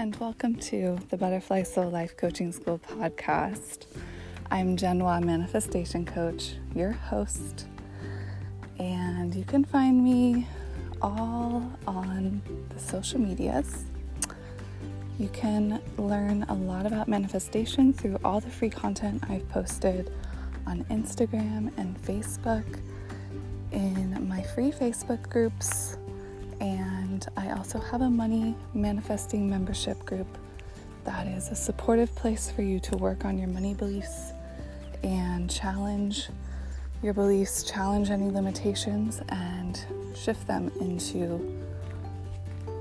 and welcome to the Butterfly Soul Life Coaching School podcast. I'm Genoa Manifestation Coach, your host, and you can find me all on the social medias. You can learn a lot about manifestation through all the free content I've posted on Instagram and Facebook, in my free Facebook groups, and I also have a money manifesting membership group that is a supportive place for you to work on your money beliefs and challenge your beliefs, challenge any limitations, and shift them into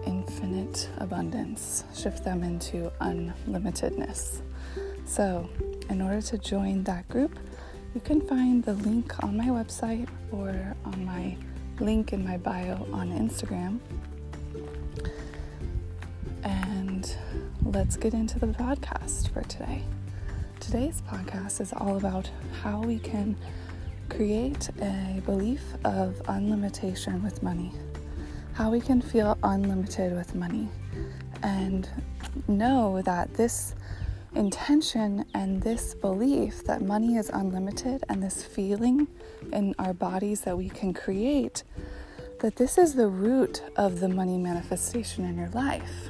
infinite abundance, shift them into unlimitedness. So, in order to join that group, you can find the link on my website or on my link in my bio on Instagram. Let's get into the podcast for today. Today's podcast is all about how we can create a belief of unlimitation with money, how we can feel unlimited with money, and know that this intention and this belief that money is unlimited and this feeling in our bodies that we can create, that this is the root of the money manifestation in your life.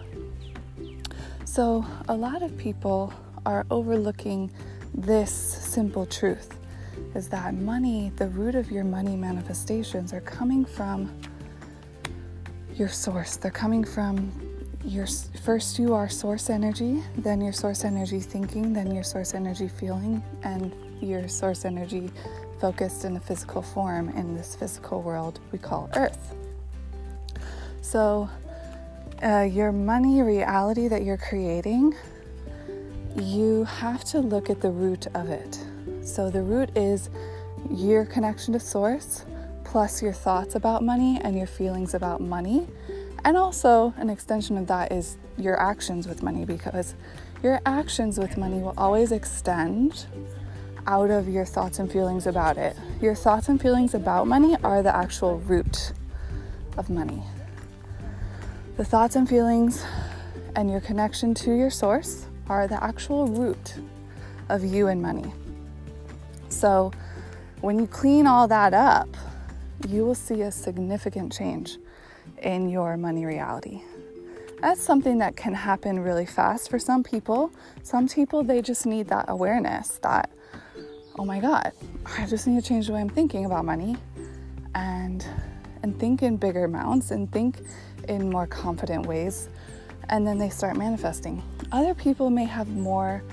So, a lot of people are overlooking this simple truth is that money, the root of your money manifestations, are coming from your source. They're coming from your first you are source energy, then your source energy thinking, then your source energy feeling, and your source energy focused in a physical form in this physical world we call Earth. So, uh, your money reality that you're creating, you have to look at the root of it. So, the root is your connection to source plus your thoughts about money and your feelings about money and also, an extension of that is your actions with money because your actions with money will always extend out of your thoughts and feelings about it. Your thoughts and feelings about money are the actual root of money. The thoughts and feelings and your connection to your source are the actual root of you and money. So, when you clean all that up, you will see a significant change in your money reality. That's something that can happen really fast for some people. Some people, they just need that awareness that, oh my God, I just need to change the way I'm thinking about money and, and think in bigger amounts and think in more confident ways. And then they start manifesting. Other people may have more,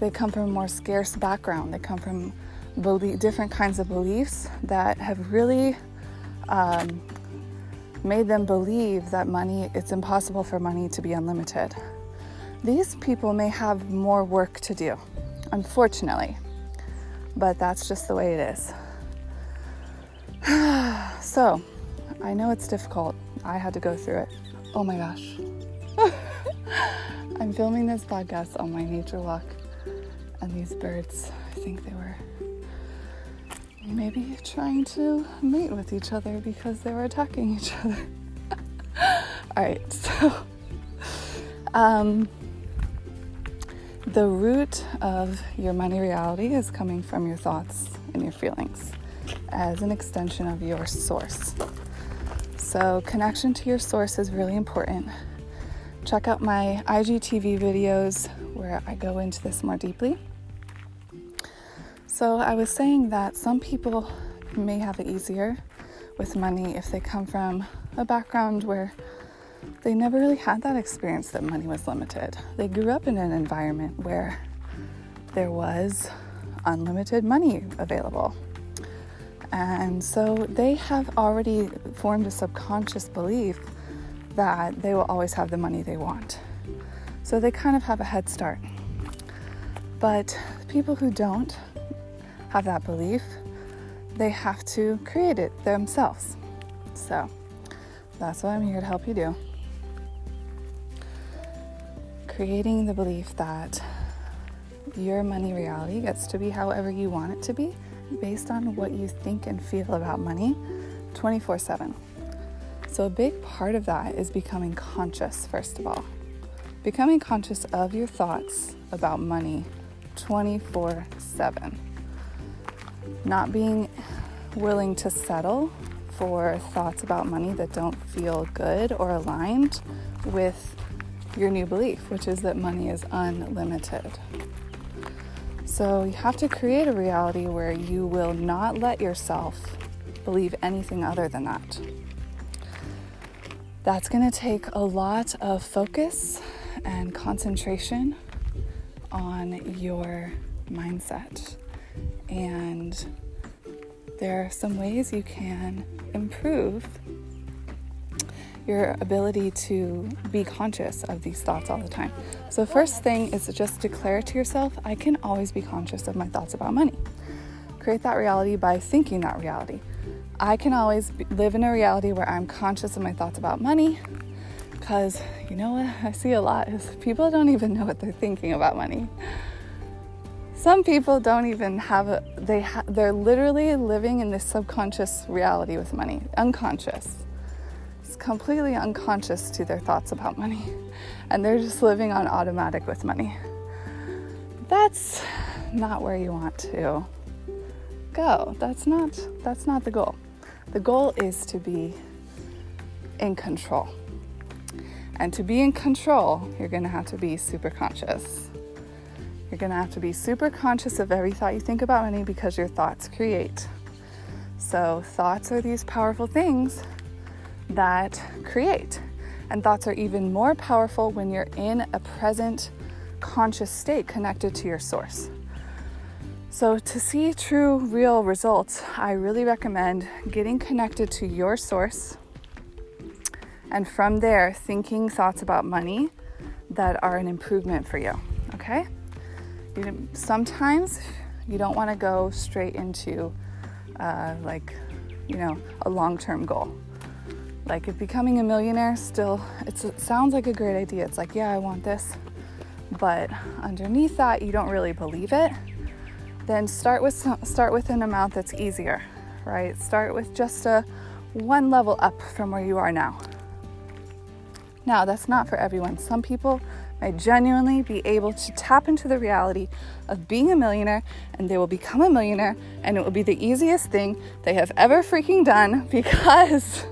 they come from a more scarce background. They come from belief, different kinds of beliefs that have really um, made them believe that money, it's impossible for money to be unlimited. These people may have more work to do, unfortunately, but that's just the way it is. so, I know it's difficult. I had to go through it. Oh my gosh. I'm filming this podcast on my nature walk, and these birds, I think they were maybe trying to mate with each other because they were attacking each other. All right, so um, the root of your money reality is coming from your thoughts and your feelings as an extension of your source. So, connection to your source is really important. Check out my IGTV videos where I go into this more deeply. So, I was saying that some people may have it easier with money if they come from a background where they never really had that experience that money was limited. They grew up in an environment where there was unlimited money available. And so they have already formed a subconscious belief that they will always have the money they want. So they kind of have a head start. But people who don't, have that belief, they have to create it themselves. So that's what I'm here to help you do. Creating the belief that your money reality gets to be however you want it to be based on what you think and feel about money 24 7. So, a big part of that is becoming conscious, first of all. becoming conscious of your thoughts about money 24 7. Not being willing to settle for thoughts about money that don't feel good or aligned with your new belief, which is that money is unlimited. So you have to create a reality where you will not let yourself believe anything other than that. That's going to take a lot of focus and concentration on your mindset. And there are some ways you can improve your ability to be conscious of these thoughts all the time. So, first thing is to just declare to yourself, I can always be conscious of my thoughts about money. Create that reality by thinking that reality. I can always be, live in a reality where I'm conscious of my thoughts about money because you know what I see a lot is people don't even know what they're thinking about money. Some people don't even have a they ha, they're literally living in this subconscious reality with money, unconscious. Completely unconscious to their thoughts about money and they're just living on automatic with money. That's not where you want to go. That's not that's not the goal. The goal is to be in control. And to be in control, you're going to have to be super conscious. You're going to have to be super conscious of every thought you think about money because your thoughts create. So, thoughts are these powerful things that create. And thoughts are even more powerful when you're in a present conscious state connected to your source. So, to see true, real results, I really recommend getting connected to your source and from there, thinking thoughts about money that are an improvement for you. Okay? You, sometimes you don't want to go straight into uh, like, you know, a long term goal. Like, if becoming a millionaire still, it sounds like a great idea. It's like, yeah, I want this. But underneath that, you don't really believe it then start with start with an amount that's easier, right? Start with just a one level up from where you are now. Now, that's not for everyone. Some people may genuinely be able to tap into the reality of being a millionaire and they will become a millionaire and it will be the easiest thing they have ever freaking done because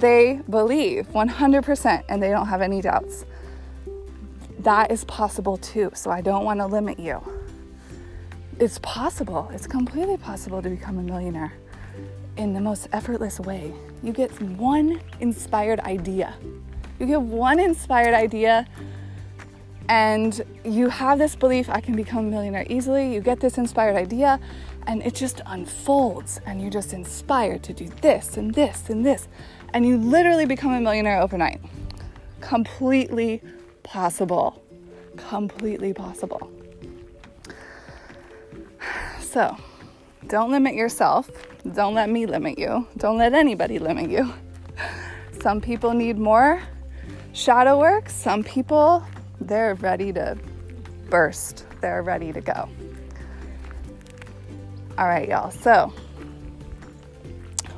they believe 100% and they don't have any doubts. That is possible too, so I don't want to limit you it's possible. It's completely possible to become a millionaire in the most effortless way. You get one inspired idea. You get one inspired idea and you have this belief I can become a millionaire easily. You get this inspired idea and it just unfolds and you're just inspired to do this and this and this and you literally become a millionaire overnight. Completely possible. Completely possible. So, don't limit yourself. Don't let me limit you. Don't let anybody limit you. Some people need more shadow work. Some people, they're ready to burst. They're ready to go. All right, y'all. So,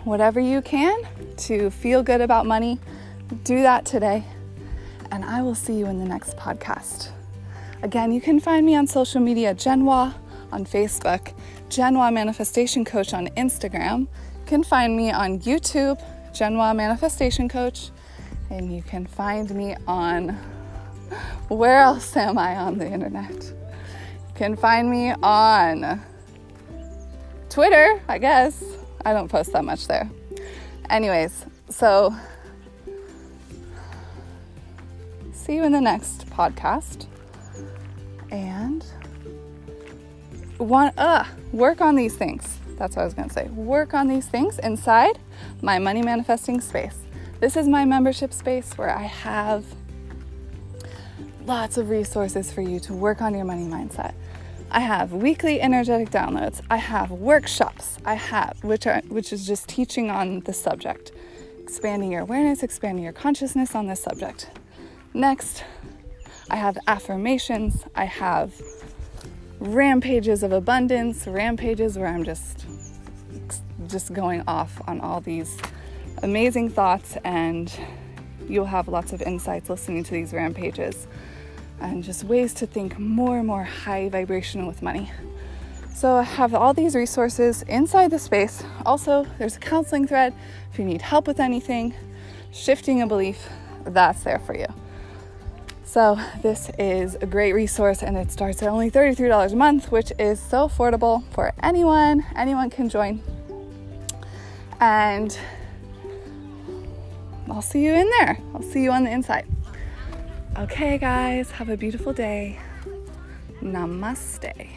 whatever you can to feel good about money, do that today. And I will see you in the next podcast. Again, you can find me on social media, Genwa on Facebook, Genwa Manifestation Coach on Instagram. You can find me on YouTube, Genwa Manifestation Coach, and you can find me on where else am I on the internet? You can find me on Twitter, I guess. I don't post that much there. Anyways, so see you in the next podcast. And want uh work on these things. That's what I was going to say. Work on these things inside my money manifesting space. This is my membership space where I have lots of resources for you to work on your money mindset. I have weekly energetic downloads. I have workshops. I have which are which is just teaching on the subject, expanding your awareness, expanding your consciousness on this subject. Next, I have affirmations. I have rampages of abundance, rampages where I'm just just going off on all these amazing thoughts and you'll have lots of insights listening to these rampages and just ways to think more and more high vibrational with money. So I have all these resources inside the space. Also, there's a counseling thread if you need help with anything, shifting a belief, that's there for you. So, this is a great resource and it starts at only $33 a month, which is so affordable for anyone. Anyone can join. And I'll see you in there. I'll see you on the inside. Okay, guys, have a beautiful day. Namaste.